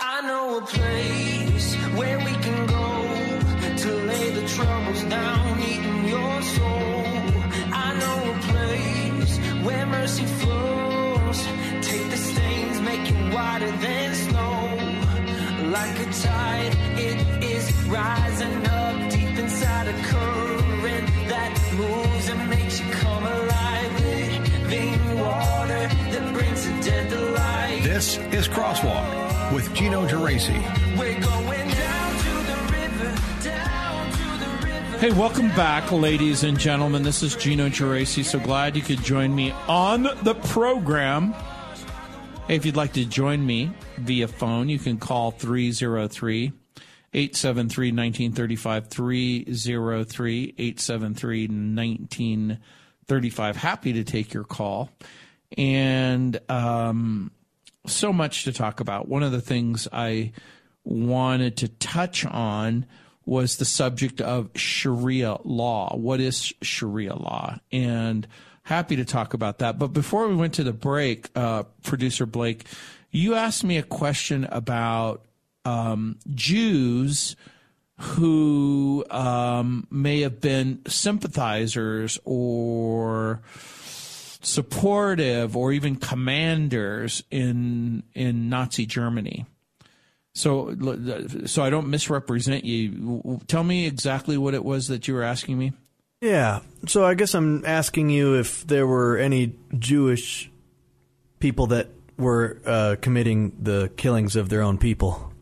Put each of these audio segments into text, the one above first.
I know a place where we can go to lay the troubles down, eating your soul. I know a place where mercy flows. Take the stains, make it whiter than snow. Like a tide, it is rising up deep inside a current that moves and makes you come alive. Living water that brings the dead to. This is Crosswalk with Gino Geraci. We're going down to the river, down to the river. Hey, welcome back, ladies and gentlemen. This is Gino Geraci. So glad you could join me on the program. Hey, if you'd like to join me via phone, you can call 303 873 1935. 303 873 1935. Happy to take your call. And um, so much to talk about. One of the things I wanted to touch on was the subject of Sharia law. What is Sharia law? And happy to talk about that. But before we went to the break, uh, producer Blake, you asked me a question about um, Jews who um, may have been sympathizers or supportive or even commanders in in Nazi Germany. So so I don't misrepresent you. Tell me exactly what it was that you were asking me. Yeah. So I guess I'm asking you if there were any Jewish people that were uh, committing the killings of their own people.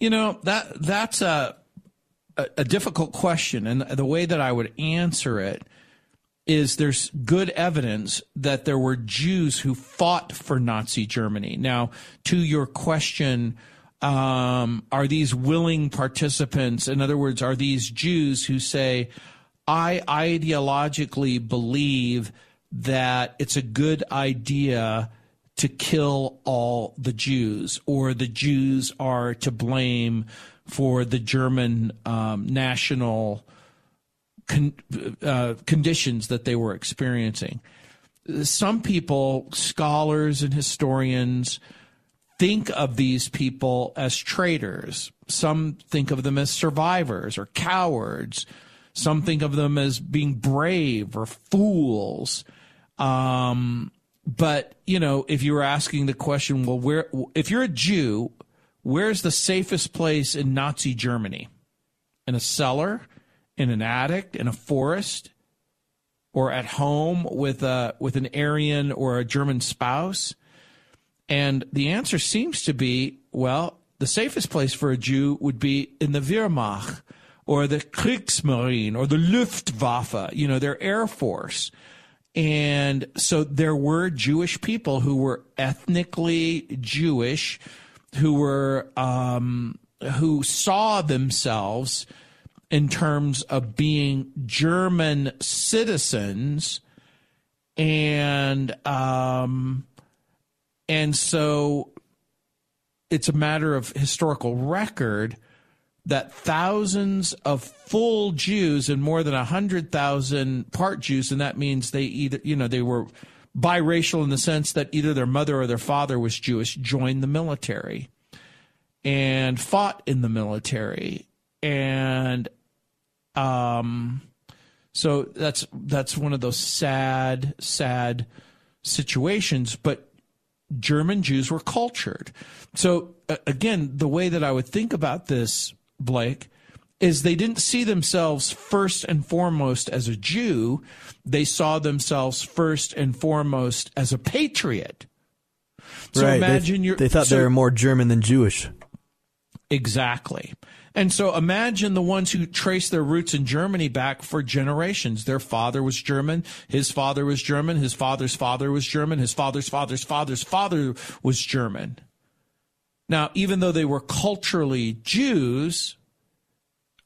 You know that that's a, a a difficult question, and the way that I would answer it is there's good evidence that there were Jews who fought for Nazi Germany. Now, to your question, um, are these willing participants? In other words, are these Jews who say, I ideologically believe that it's a good idea to kill all the Jews, or the Jews are to blame for the German um, national con- uh, conditions that they were experiencing. Some people, scholars and historians, think of these people as traitors. Some think of them as survivors or cowards. Some think of them as being brave or fools. Um, but you know, if you were asking the question, well, where if you're a Jew, where's the safest place in Nazi Germany? In a cellar? In an attic, in a forest, or at home with a with an Aryan or a German spouse? And the answer seems to be, well, the safest place for a Jew would be in the Wehrmacht or the Kriegsmarine or the Luftwaffe, you know, their air force. And so there were Jewish people who were ethnically Jewish, who were um, who saw themselves in terms of being German citizens, and um, and so it's a matter of historical record that thousands of full Jews and more than hundred thousand part Jews, and that means they either you know they were biracial in the sense that either their mother or their father was Jewish, joined the military and fought in the military. And um, so that's that's one of those sad, sad situations. But German Jews were cultured. So uh, again, the way that I would think about this, Blake, is they didn't see themselves first and foremost as a Jew. They saw themselves first and foremost as a patriot. So right. imagine they, they thought so, they were more German than Jewish. Exactly. And so imagine the ones who trace their roots in Germany back for generations. Their father was German, his father was German, his father's father was German, his father's father's father's father was German. Now, even though they were culturally Jews,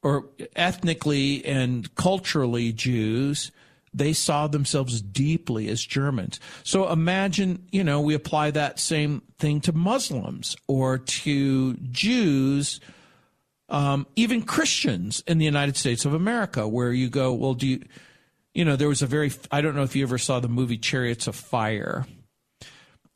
or ethnically and culturally Jews, they saw themselves deeply as Germans. So imagine, you know, we apply that same thing to Muslims or to Jews, um, even Christians in the United States of America, where you go, well, do you, you know, there was a very, I don't know if you ever saw the movie Chariots of Fire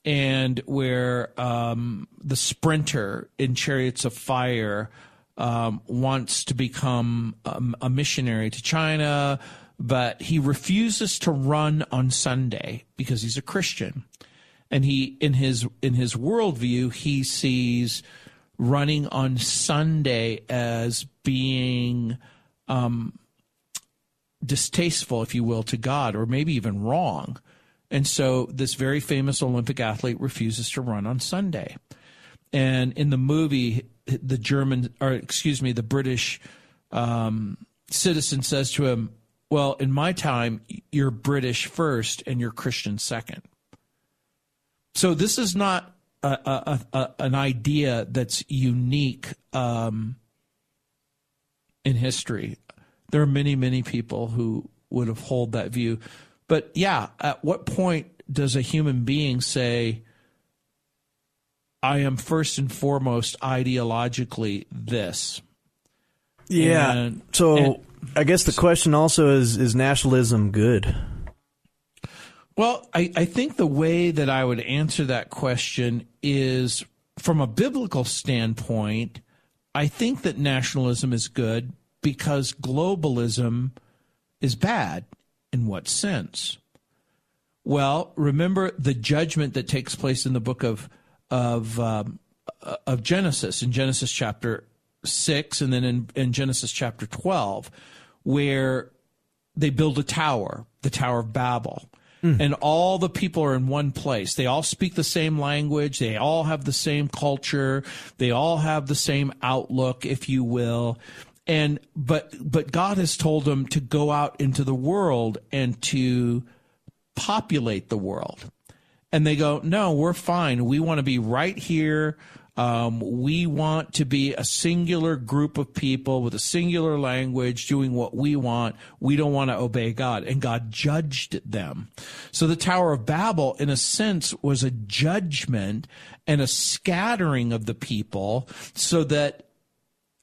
and where um, the sprinter in Chariots of Fire um, wants to become um, a missionary to China, but he refuses to run on Sunday because he's a Christian, and he in his in his worldview he sees running on Sunday as being um, distasteful, if you will, to God, or maybe even wrong. And so this very famous Olympic athlete refuses to run on Sunday. And in the movie, the German, or excuse me, the British um, citizen says to him, Well, in my time, you're British first and you're Christian second. So this is not a, a, a, an idea that's unique um, in history. There are many, many people who would have hold that view. But yeah, at what point does a human being say, I am first and foremost ideologically this? Yeah. And- so and- I guess the question also is: Is nationalism good? Well, I, I think the way that I would answer that question is from a biblical standpoint, I think that nationalism is good because globalism is bad. In what sense? Well, remember the judgment that takes place in the book of of um, uh, of Genesis in Genesis chapter six, and then in, in Genesis chapter twelve, where they build a tower, the Tower of Babel. Mm. And all the people are in one place. They all speak the same language. They all have the same culture. They all have the same outlook, if you will. And, but, but God has told them to go out into the world and to populate the world. And they go, no, we're fine. We want to be right here. Um, we want to be a singular group of people with a singular language doing what we want. We don't want to obey God. And God judged them. So the Tower of Babel, in a sense, was a judgment and a scattering of the people so that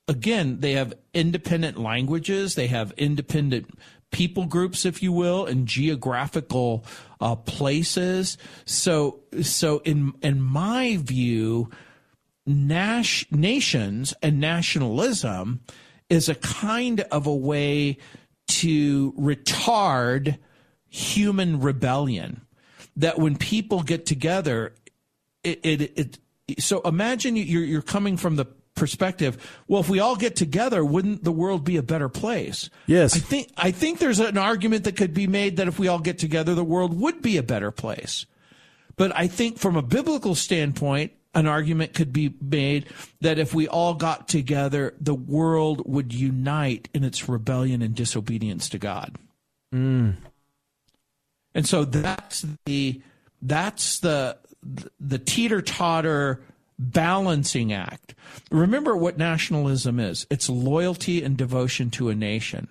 again, they have independent languages, they have independent people groups, if you will, and geographical uh, places. So, so in in my view, nas- nations and nationalism is a kind of a way to retard human rebellion. That when people get together, it, it, it so imagine you're you're coming from the perspective well if we all get together wouldn't the world be a better place Yes. i think i think there's an argument that could be made that if we all get together the world would be a better place but i think from a biblical standpoint an argument could be made that if we all got together the world would unite in its rebellion and disobedience to god mm. and so that's the that's the the teeter totter balancing act. Remember what nationalism is. It's loyalty and devotion to a nation.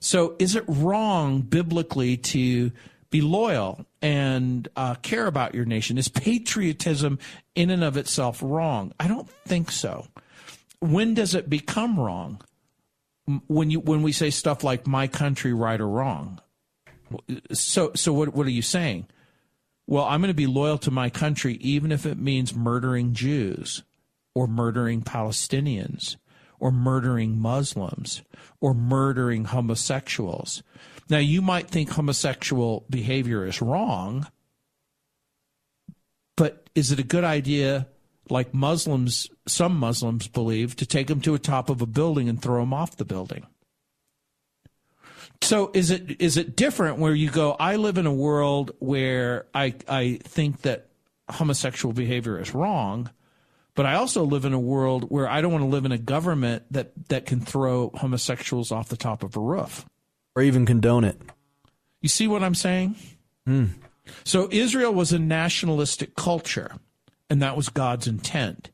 So is it wrong biblically to be loyal and uh, care about your nation? Is patriotism in and of itself wrong? I don't think so. When does it become wrong? When you when we say stuff like "my country, right or wrong," so so what what are you saying? Well, I'm going to be loyal to my country even if it means murdering Jews or murdering Palestinians or murdering Muslims or murdering homosexuals. Now, you might think homosexual behavior is wrong, but is it a good idea, like Muslims, some Muslims believe, to take them to the top of a building and throw them off the building? So is it is it different where you go? I live in a world where I I think that homosexual behavior is wrong, but I also live in a world where I don't want to live in a government that that can throw homosexuals off the top of a roof. Or even condone it? You see what I'm saying? Hmm. So Israel was a nationalistic culture, and that was God's intent.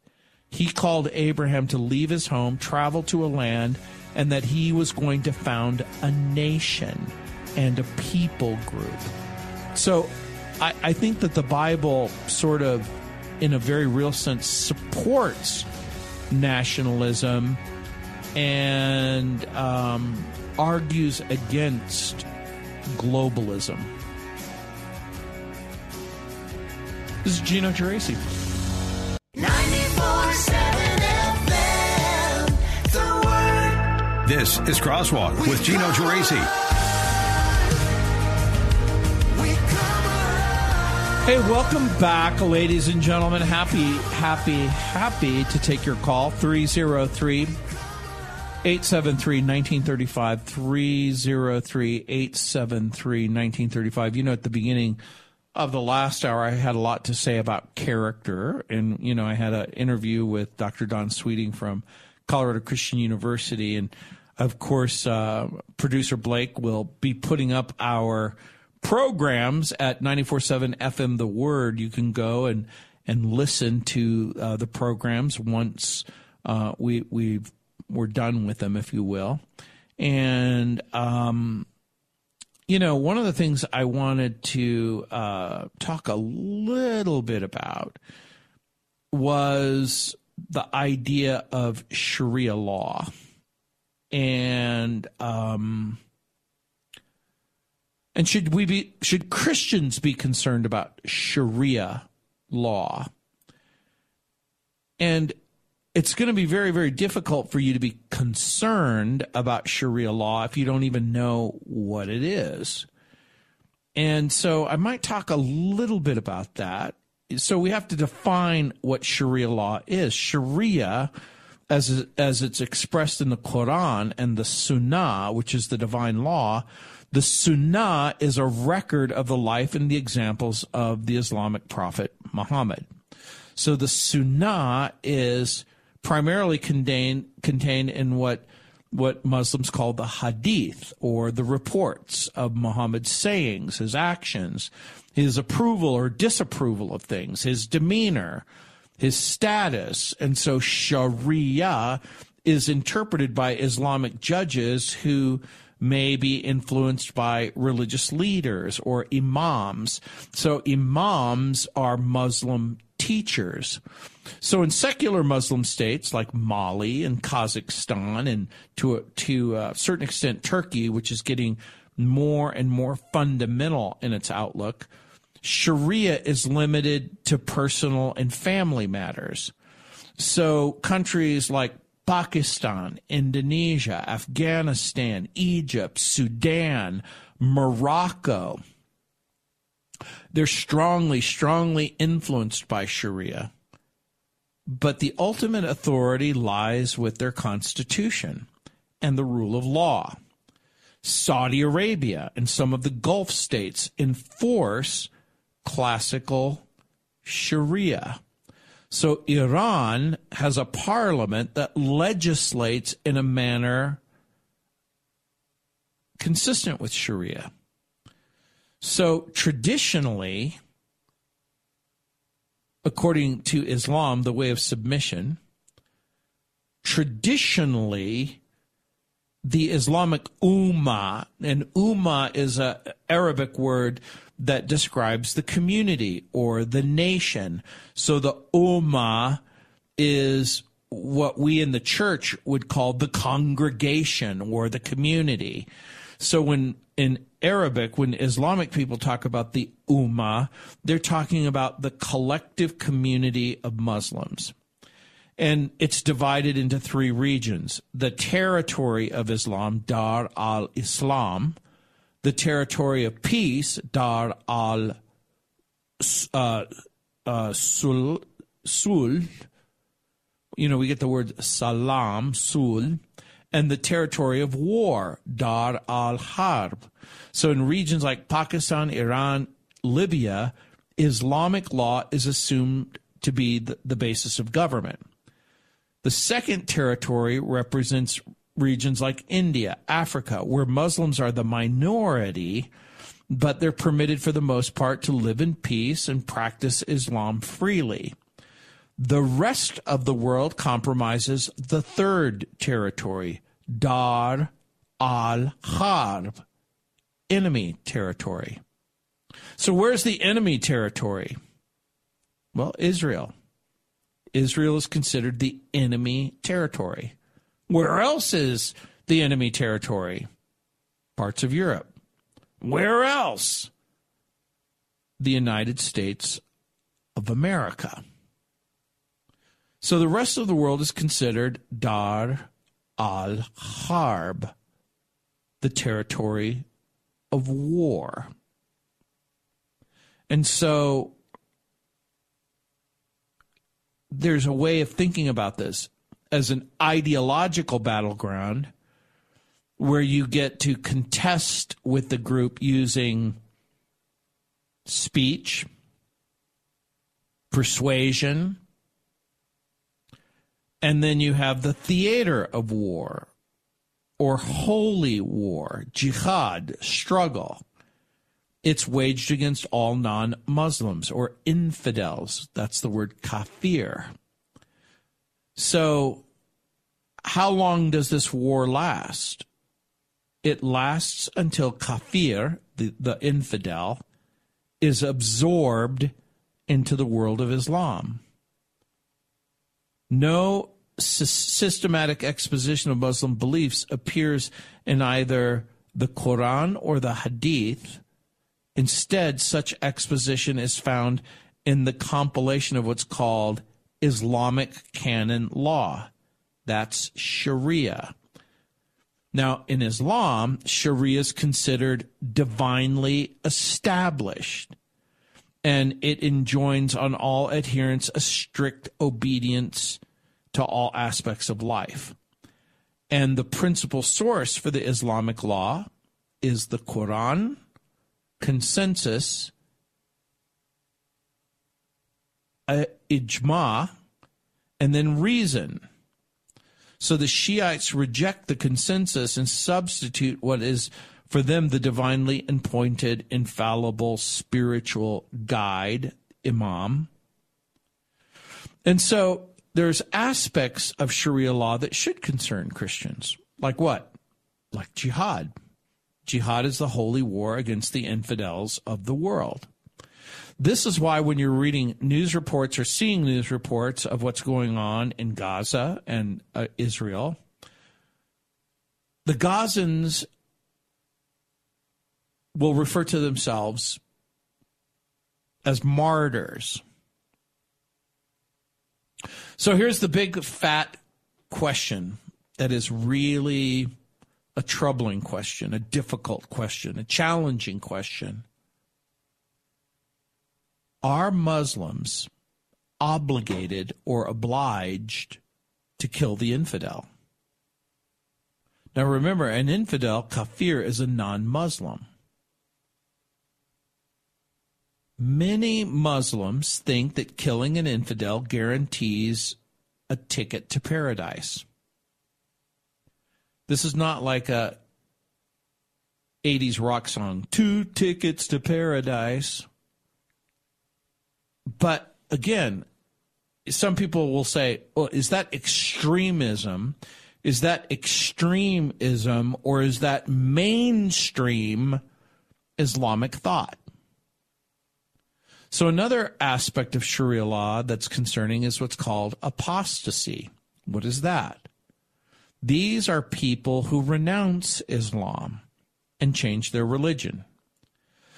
He called Abraham to leave his home, travel to a land, and that he was going to found a nation and a people group. So I, I think that the Bible sort of, in a very real sense, supports nationalism and um, argues against globalism. This is Gino Geraci. 94.7 FM, This is Crosswalk with Gino Geraci. Hey, welcome back, ladies and gentlemen. Happy, happy, happy to take your call. 303 873 1935. 303 873 1935. You know, at the beginning of the last hour, I had a lot to say about character. And, you know, I had an interview with Dr. Don Sweeting from Colorado Christian University. And, of course, uh, producer Blake will be putting up our programs at 94.7 FM The Word. You can go and, and listen to uh, the programs once uh, we, we've, we're done with them, if you will. And, um, you know, one of the things I wanted to uh, talk a little bit about was the idea of Sharia law. And um, and should we be should Christians be concerned about Sharia law? And it's going to be very very difficult for you to be concerned about Sharia law if you don't even know what it is. And so I might talk a little bit about that. So we have to define what Sharia law is. Sharia as as it's expressed in the Quran and the Sunnah, which is the divine law, the Sunnah is a record of the life and the examples of the Islamic prophet Muhammad. So the Sunnah is primarily contained contained in what what Muslims call the hadith or the reports of Muhammad's sayings, his actions, his approval or disapproval of things, his demeanor, his status. And so Sharia is interpreted by Islamic judges who may be influenced by religious leaders or imams. So imams are Muslim teachers. So in secular Muslim states like Mali and Kazakhstan and to a, to a certain extent Turkey, which is getting more and more fundamental in its outlook, Sharia is limited to personal and family matters. So countries like Pakistan, Indonesia, Afghanistan, Egypt, Sudan, Morocco, they're strongly, strongly influenced by Sharia. But the ultimate authority lies with their constitution and the rule of law. Saudi Arabia and some of the Gulf states enforce classical Sharia. So Iran has a parliament that legislates in a manner consistent with Sharia. So traditionally, according to Islam, the way of submission, traditionally, the Islamic ummah, and ummah is an Arabic word that describes the community or the nation. So the ummah is what we in the church would call the congregation or the community. So when in Arabic, when Islamic people talk about the ummah, they're talking about the collective community of Muslims. And it's divided into three regions the territory of Islam, Dar al Islam, the territory of peace, Dar al uh, uh, Sul, Sul. You know, we get the word salam, Sul, and the territory of war, Dar al Harb. So in regions like Pakistan, Iran, Libya, Islamic law is assumed to be the, the basis of government. The second territory represents regions like India, Africa, where Muslims are the minority, but they're permitted for the most part to live in peace and practice Islam freely. The rest of the world compromises the third territory, Dar al Harb, enemy territory. So, where's the enemy territory? Well, Israel. Israel is considered the enemy territory. Where else is the enemy territory? Parts of Europe. Where else? The United States of America. So the rest of the world is considered Dar al Harb, the territory of war. And so there's a way of thinking about this as an ideological battleground where you get to contest with the group using speech, persuasion, and then you have the theater of war or holy war, jihad, struggle. It's waged against all non Muslims or infidels. That's the word kafir. So, how long does this war last? It lasts until kafir, the, the infidel, is absorbed into the world of Islam. No systematic exposition of Muslim beliefs appears in either the Quran or the Hadith. Instead, such exposition is found in the compilation of what's called Islamic canon law. That's Sharia. Now, in Islam, Sharia is considered divinely established, and it enjoins on all adherents a strict obedience to all aspects of life. And the principal source for the Islamic law is the Quran, consensus, uh, ijma, and then reason. So the Shiites reject the consensus and substitute what is for them the divinely appointed, infallible spiritual guide, Imam. And so there's aspects of Sharia law that should concern Christians. Like what? Like jihad. Jihad is the holy war against the infidels of the world. This is why when you're reading news reports or seeing news reports of what's going on in Gaza and uh, Israel, the Gazans will refer to themselves as martyrs. So here's the big fat question that is really a troubling question, a difficult question, a challenging question. Are Muslims obligated or obliged to kill the infidel? Now remember, an infidel, kafir, is a non Muslim. Many Muslims think that killing an infidel guarantees a ticket to paradise. This is not like a 80s rock song, two tickets to paradise. But again, some people will say, well, is that extremism? Is that extremism or is that mainstream Islamic thought? So, another aspect of Sharia law that's concerning is what's called apostasy. What is that? These are people who renounce Islam and change their religion.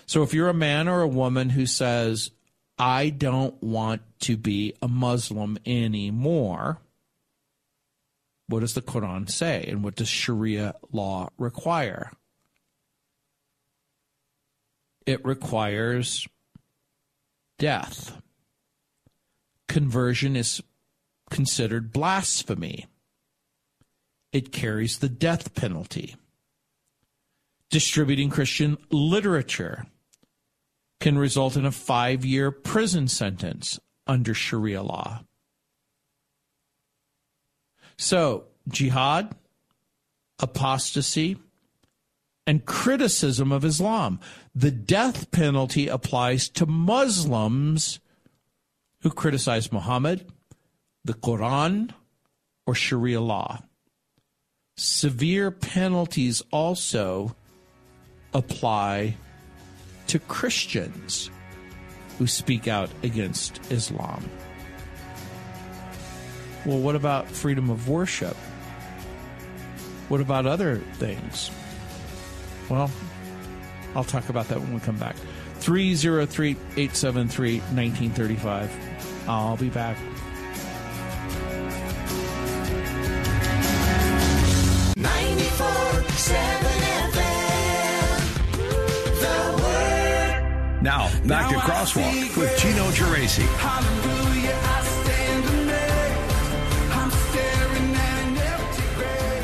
So, if you're a man or a woman who says, I don't want to be a Muslim anymore, what does the Quran say? And what does Sharia law require? It requires death. Conversion is considered blasphemy. It carries the death penalty. Distributing Christian literature can result in a five year prison sentence under Sharia law. So, jihad, apostasy, and criticism of Islam. The death penalty applies to Muslims who criticize Muhammad, the Quran or Sharia law. Severe penalties also apply to Christians who speak out against Islam. Well, what about freedom of worship? What about other things? Well, I'll talk about that when we come back. 303 873 1935. I'll be back. Now, back to Crosswalk with Gino Geraci.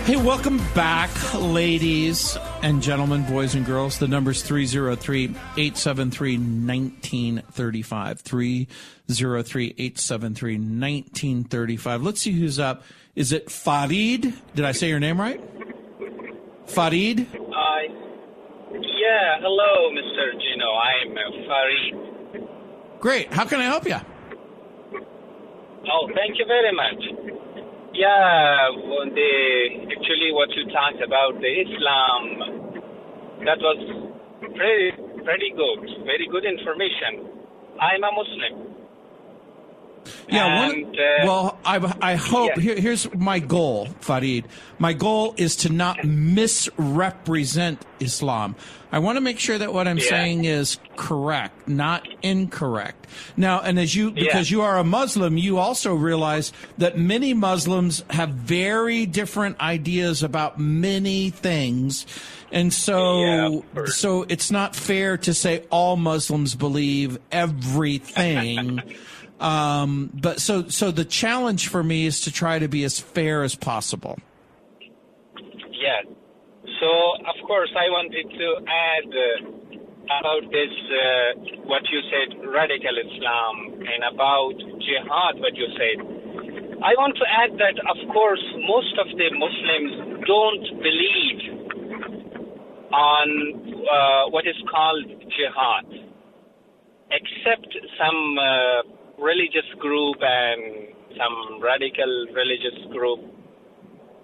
Hey, welcome back, ladies and gentlemen, boys and girls. The number's 303 873 1935. 303 873 1935. Let's see who's up. Is it Farid? Did I say your name right? Farid? Yeah, hello, Mr. Gino. I'm uh, Farid. Great. How can I help you? Oh, thank you very much. Yeah, well, the actually what you talked about the Islam, that was pretty pretty good, very good information. I'm a Muslim. Yeah. One, uh, well, I, I hope. yeah. Here, here's my goal, Farid. My goal is to not misrepresent Islam. I want to make sure that what I'm Yeah. saying is correct, not incorrect. Now, and as you, because Yeah. you are a Muslim, you also realize that many Muslims have very different ideas about many things. And so, Yeah, so it's not fair to say all Muslims believe everything. Um, but so so the challenge for me is to try to be as fair as possible. Yeah. So, of course, I wanted to add uh, about this, uh, what you said, radical Islam, and about jihad, what you said. I want to add that, of course, most of the Muslims don't believe on uh, what is called jihad, except some uh, religious group and some radical religious group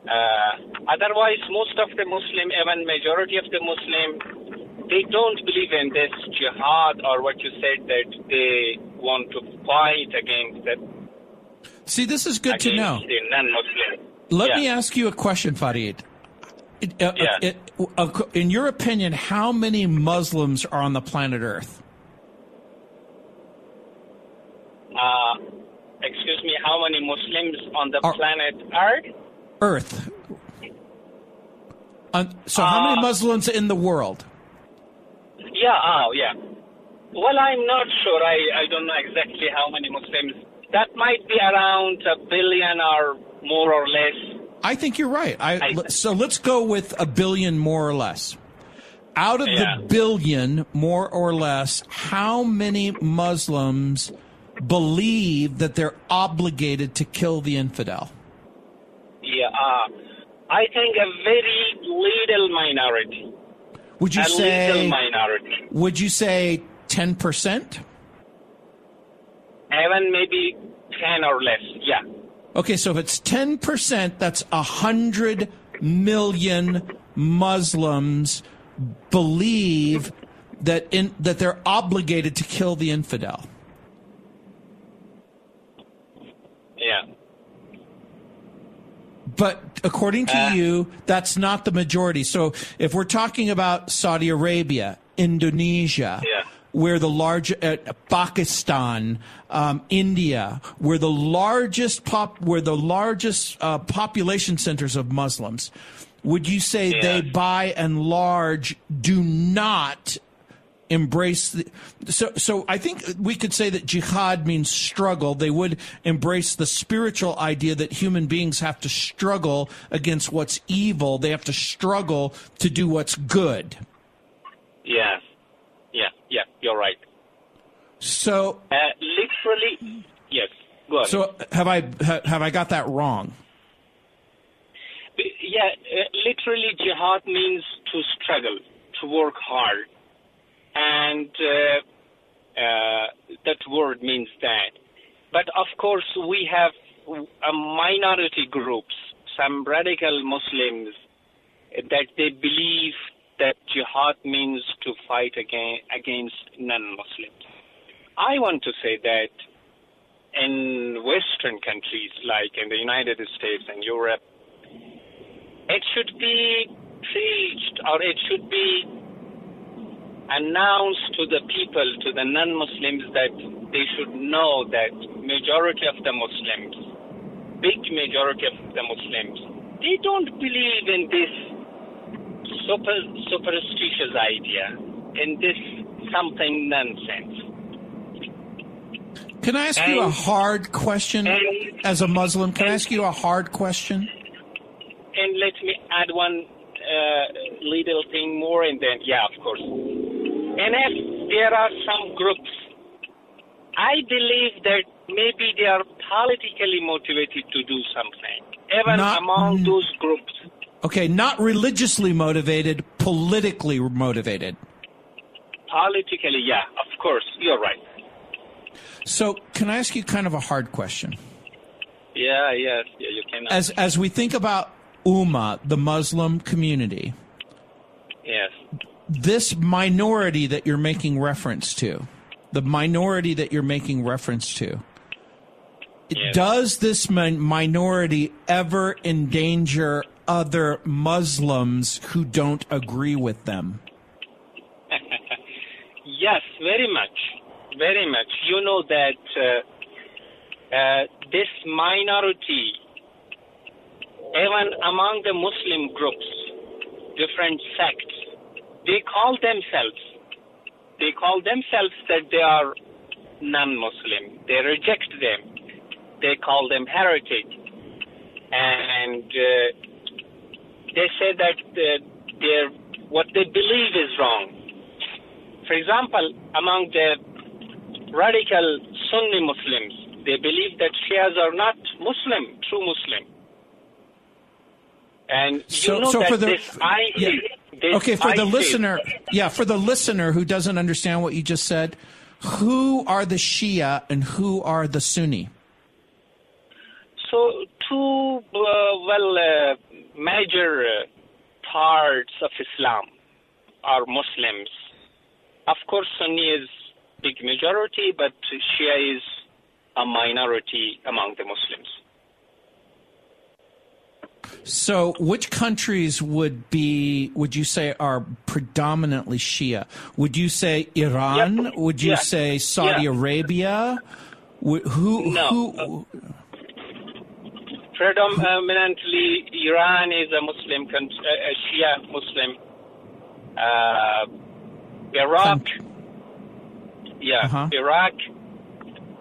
uh, otherwise, most of the Muslim, even majority of the Muslim, they don't believe in this jihad or what you said that they want to fight against that. See, this is good to know. Let Yeah. me ask you a question, Farid. It- uh, Yeah. it- uh, in your opinion, how many Muslims are on the planet Earth? Uh, excuse me, how many Muslims on the Are- planet Earth? Earth. Uh, so, how many Uh, Muslims in the world? Yeah, oh, yeah. Well, I'm not sure. I, I don't know exactly how many Muslims. That might be around a billion or more or less. I think you're right. I, I- so let's go with a billion more or less. Out of Yeah. the billion, more or less, how many Muslims believe that they're obligated to kill the infidel? Yeah, uh, I think a very little minority. Would you a say? little minority. Would you say ten percent? Even maybe 10 or less. Yeah. Okay, so if it's ten percent, that's a hundred million Muslims believe that in that they're obligated to kill the infidel. Yeah. But according to Uh. you, that's not the majority. So if we're talking about Saudi Arabia, Indonesia, Yeah. where the large uh, Pakistan, um, India, where the largest pop, where the largest uh, population centers of Muslims, would you say Yeah. they, by and large, do not embrace the so so I think we could say that jihad means struggle they would embrace the spiritual idea that human beings have to struggle against what's evil they have to struggle to do what's good Yeah. Yeah. Yeah. You're right. so Uh, literally, yes. Go ahead. so have I ha- have I got that wrong yeah, uh, literally, jihad means to struggle, to work hard. And uh, uh, that word means that. But of course, we have uh, minority groups, some radical Muslims, that they believe that jihad means to fight again, against non-Muslims. I want to say that in Western countries like in the United States and Europe, it should be preached or it should be announced to the people, to the non-Muslims, that they should know that majority of the Muslims, big majority of the Muslims, they don't believe in this super superstitious idea, in this something nonsense. Can I ask you a hard question and- as a Muslim? Can I ask you a hard question? And let me add one uh, little thing more, and then, yeah, of course. And if there are some groups, I believe that maybe they are politically motivated to do something. Even Not- among those groups, Okay, not religiously motivated, politically motivated. politically, yeah, of course, you're right. So, can I ask you kind of a hard question? Yeah, yes, yeah, you can. As as we think about Ummah, the Muslim community, yes. This minority that you're making reference to, the minority that you're making reference to, does this min- minority ever endanger other Muslims who don't agree with them? Yes, very much, very much. You know that uh, uh, this minority, even among the Muslim groups, different sects, they call themselves, they call themselves that they are non-Muslim. They reject them. They call them heretic, and uh, they say that uh, their what they believe is wrong. For example, among the radical Sunni Muslims, they believe that Shias are not Muslim, true Muslim. And you So- know so that for the- this ISIS, yeah. Okay, for the listener, yeah, for the listener who doesn't understand what you just said, who are the Shia and who are the Sunni? So, two uh, well uh, major uh, parts of Islam are Muslims. Of course, Sunni is big majority, but Shia is a minority among the Muslims. So, which countries would be, would you say, are predominantly Shia? Would you say Iran? Yep. Would you say Saudi. Arabia? Wh- Who, No. who, Predominantly, Iran is a Muslim country, a Shia Muslim. Uh, Iraq, yeah, Uh-huh. Iraq,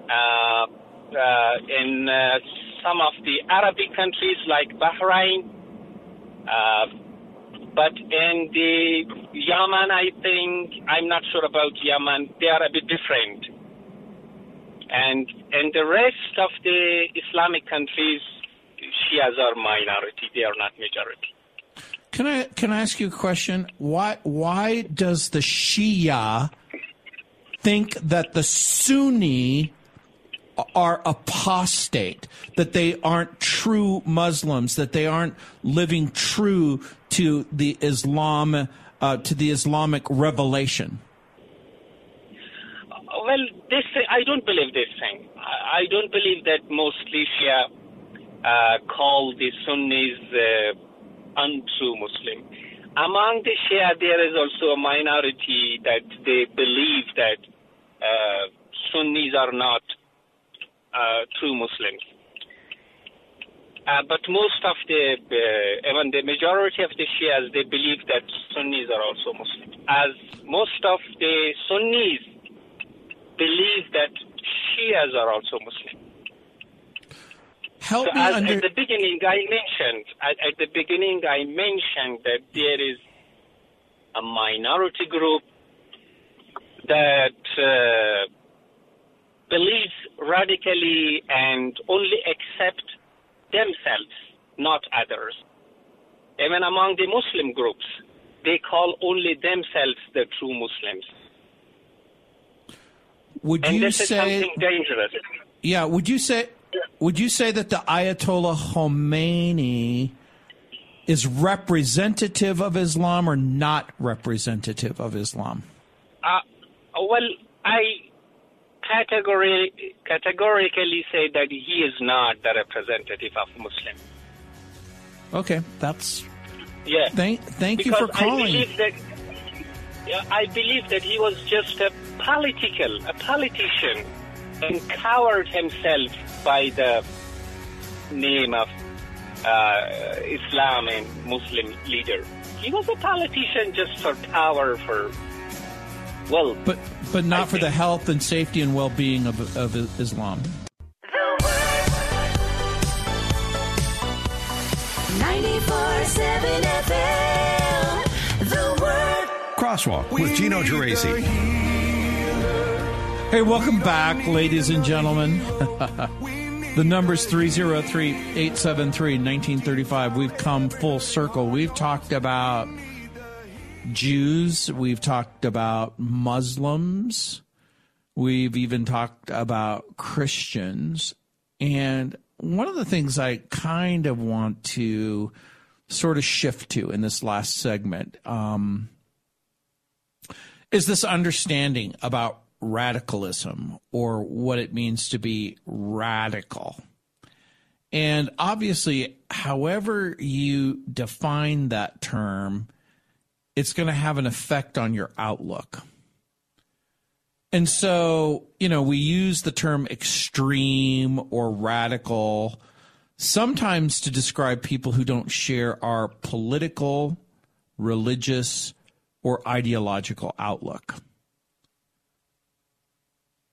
uh, uh, in uh, some of the Arabic countries like Bahrain, uh, but in the Yemen, I think I'm not sure about Yemen. They are a bit different, and in the rest of the Islamic countries, Shias are minority; they are not majority. Can I can I ask you a question? Why why does the Shia think that the Sunni are apostate, that they aren't true Muslims, that they aren't living true to the Islam uh, to the Islamic revelation? Well, this I don't believe this thing. I don't believe that mostly Shia uh, call the Sunnis uh, untrue Muslim. Among the Shia, there is also a minority that they believe that uh, Sunnis are not uh, true Muslims. Uh, but most of the, uh, even the majority of the Shias, they believe that Sunnis are also Muslims. As most of the Sunnis believe that Shias are also Muslim. Help So me as, under. at the beginning, I mentioned at, at the beginning I mentioned that there is a minority group that uh, believes radically and only accept themselves, not others. Even among the Muslim groups, they call only themselves the true Muslims, would and you this is say? something dangerous. Yeah. Would you say? would you say that the Ayatollah Khomeini is representative of Islam or not representative of Islam? Uh, well, I categori- categorically say that he is not the representative of Muslim. Okay, that's Yeah. thank thank because you for calling. I believe that yeah, I believe that he was just a political, a politician, and covered himself by the name of uh, Islam and Muslim leader. He was a politician just for power, for well, but but not I for the health and safety and well being of of Islam. 94.7 FM. The Word. Crosswalk with Gino Geraci. Hey, welcome back, ladies and gentlemen. the number's 303 873 1935. We've come full circle. We've talked about Jews, we've talked about Muslims, we've even talked about Christians. And one of the things I kind of want to sort of shift to in this last segment um, is this understanding about radicalism or what it means to be radical. And obviously, however you define that term, it's going to have an effect on your outlook. And so, you know, we use the term extreme or radical sometimes to describe people who don't share our political, religious, or ideological outlook.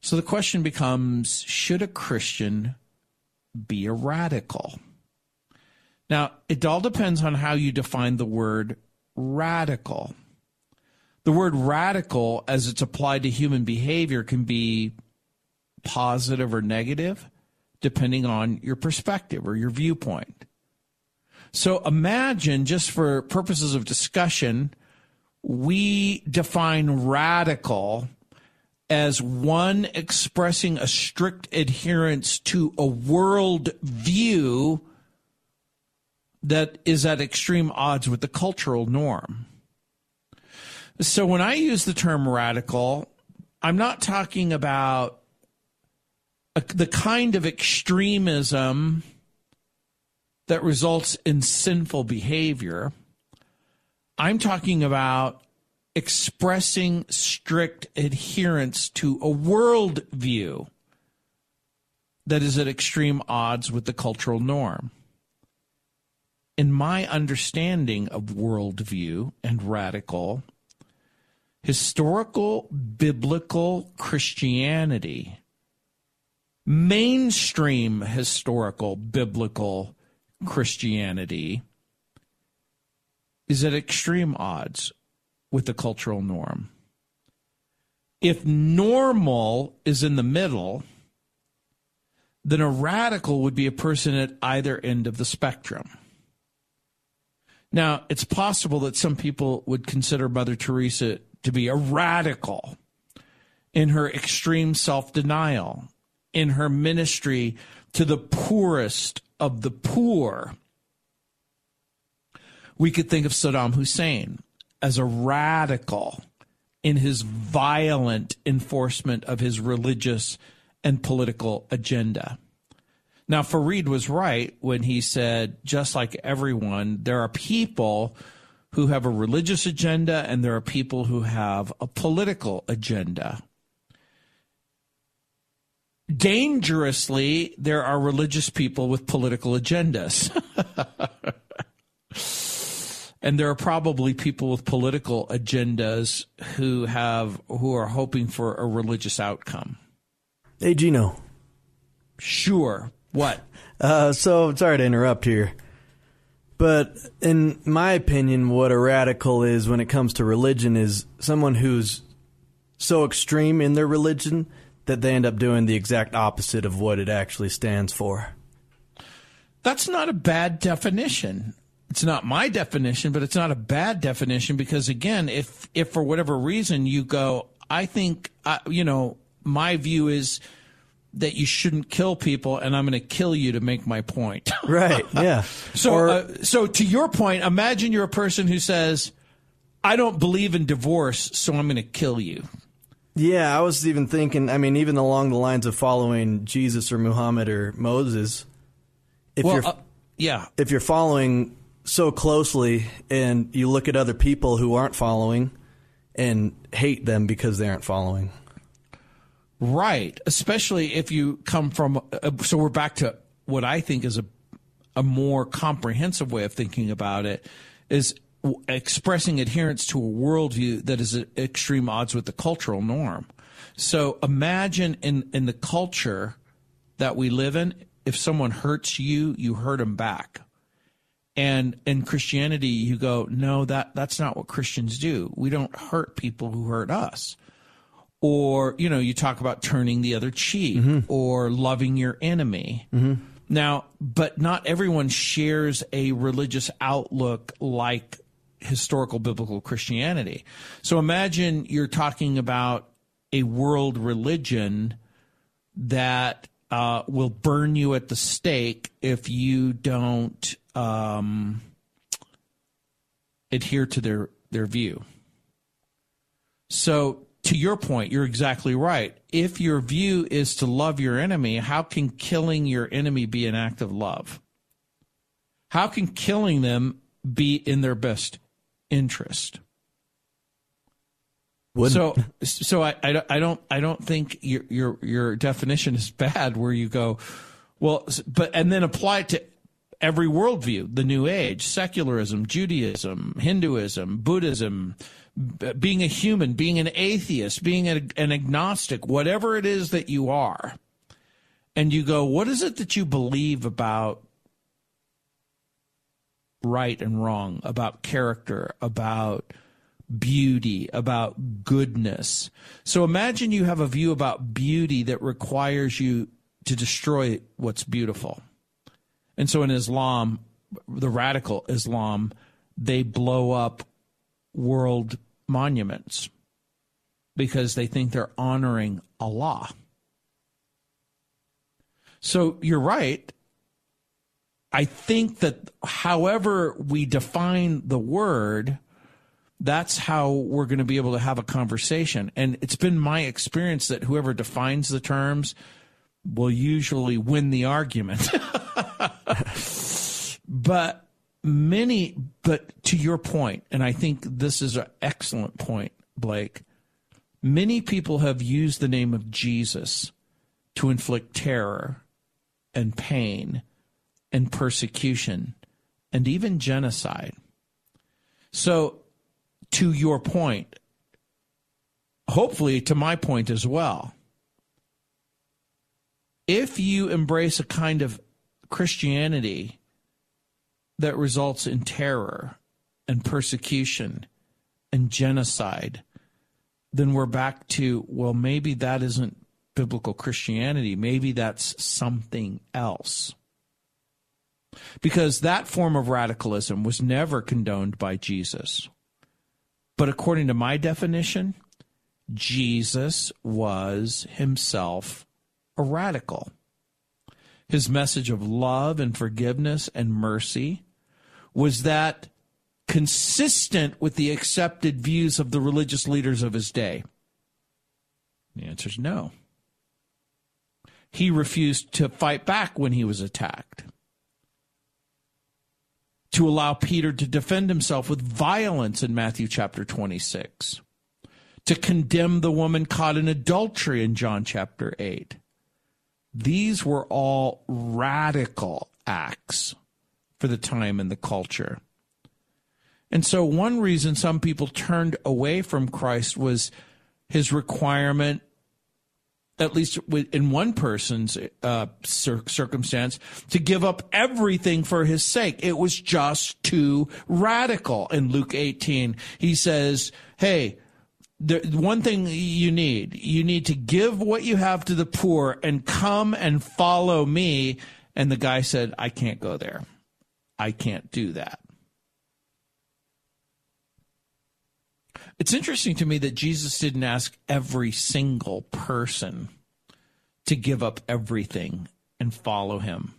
So the question becomes should a Christian be a radical? Now, it all depends on how you define the word radical. The word radical, as it's applied to human behavior, can be positive or negative, depending on your perspective or your viewpoint. So imagine, just for purposes of discussion, we define radical as one expressing a strict adherence to a world view that is at extreme odds with the cultural norm. So when I use the term radical, I'm not talking about a, the kind of extremism that results in sinful behavior. I'm talking about expressing strict adherence to a worldview that is at extreme odds with the cultural norm. In my understanding of worldview and radical, historical biblical Christianity, mainstream historical biblical Christianity, is at extreme odds with the cultural norm. If normal is in the middle, then a radical would be a person at either end of the spectrum. Now, it's possible that some people would consider Mother Teresa to be a radical in her extreme self denial, in her ministry to the poorest of the poor. We could think of Saddam Hussein as a radical in his violent enforcement of his religious and political agenda. Now, Farid was right when he said, just like everyone, there are people who have a religious agenda and there are people who have a political agenda. Dangerously, there are religious people with political agendas. and there are probably people with political agendas who have who are hoping for a religious outcome. Hey, Gino. Sure. What? Uh, so sorry to interrupt here, but in my opinion, what a radical is when it comes to religion is someone who's so extreme in their religion that they end up doing the exact opposite of what it actually stands for. That's not a bad definition. It's not my definition, but it's not a bad definition because again, if if for whatever reason you go, I think uh, you know, my view is that you shouldn't kill people, and I'm going to kill you to make my point. Right. Yeah. So, Or- uh, so to your point, imagine you're a person who says, "I don't believe in divorce, so I'm going to kill you." Yeah, I was even thinking. I mean, even along the lines of following Jesus or Muhammad or Moses. If well, you're uh, yeah, if you're following so closely and you look at other people who aren't following and hate them because they aren't following. Right. Especially if you come from. Uh, so we're back to what I think is a a more comprehensive way of thinking about it is w- expressing adherence to a worldview that is at extreme odds with the cultural norm. So imagine in in the culture that we live in, if someone hurts you, you hurt them back. And in Christianity, you go, no, that that's not what Christians do. We don't hurt people who hurt us. Or you know, you talk about turning the other cheek or loving your enemy. Now, but not everyone shares a religious outlook like historical biblical Christianity. So imagine you're talking about a world religion that uh, will burn you at the stake if you don't um, adhere to their their view. So, to your point, you're exactly right. If your view is to love your enemy, how can killing your enemy be an act of love? How can killing them be in their best interest? So, so I, I, don't- I don't, I don't think your, your, your definition is bad where you go, well, but, and then apply it to every worldview, the new age, secularism, Judaism, Hinduism, Buddhism, being a human, being an atheist, being an, an agnostic, whatever it is that you are. And you go, what is it that you believe about right and wrong, about character, about beauty, about goodness. So imagine you have a view about beauty that requires you to destroy what's beautiful. And so in Islam, the radical Islam, they blow up world monuments because they think they're honoring Allah. So you're right. I think that however we define the word, that's how we're going to be able to have a conversation. And it's been my experience that whoever defines the terms will usually win the argument. but many, but to your point, and I think this is an excellent point, Blake, many people have used the name of Jesus to inflict terror and pain and persecution and even genocide. So, to your point, hopefully to my point as well, if you embrace a kind of Christianity that results in terror and persecution and genocide, then we're back to, well, maybe that isn't biblical Christianity. Maybe that's something else. Because that form of radicalism was never condoned by Jesus. But according to my definition, Jesus was himself a radical. His message of love and forgiveness and mercy was that consistent with the accepted views of the religious leaders of his day? The answer is no. He refused to fight back when he was attacked, to allow Peter to defend himself with violence in Matthew chapter 26, to condemn the woman caught in adultery in John chapter 8. These were all radical acts for the time and the culture. And so, one reason some people turned away from Christ was his requirement, at least in one person's uh, cir- circumstance, to give up everything for his sake. It was just too radical. In Luke 18, he says, Hey, the one thing you need, you need to give what you have to the poor and come and follow me. And the guy said, I can't go there. I can't do that. It's interesting to me that Jesus didn't ask every single person to give up everything and follow him.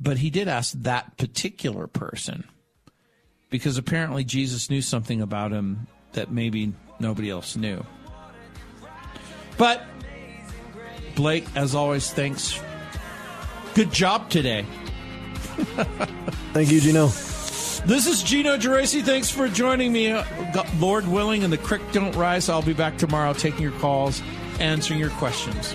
But he did ask that particular person because apparently Jesus knew something about him that maybe nobody else knew. But Blake, as always, thanks. Good job today. Thank you, Gino. This is Gino Geraci. Thanks for joining me. Uh, Lord willing, and the creek don't rise. I'll be back tomorrow taking your calls, answering your questions.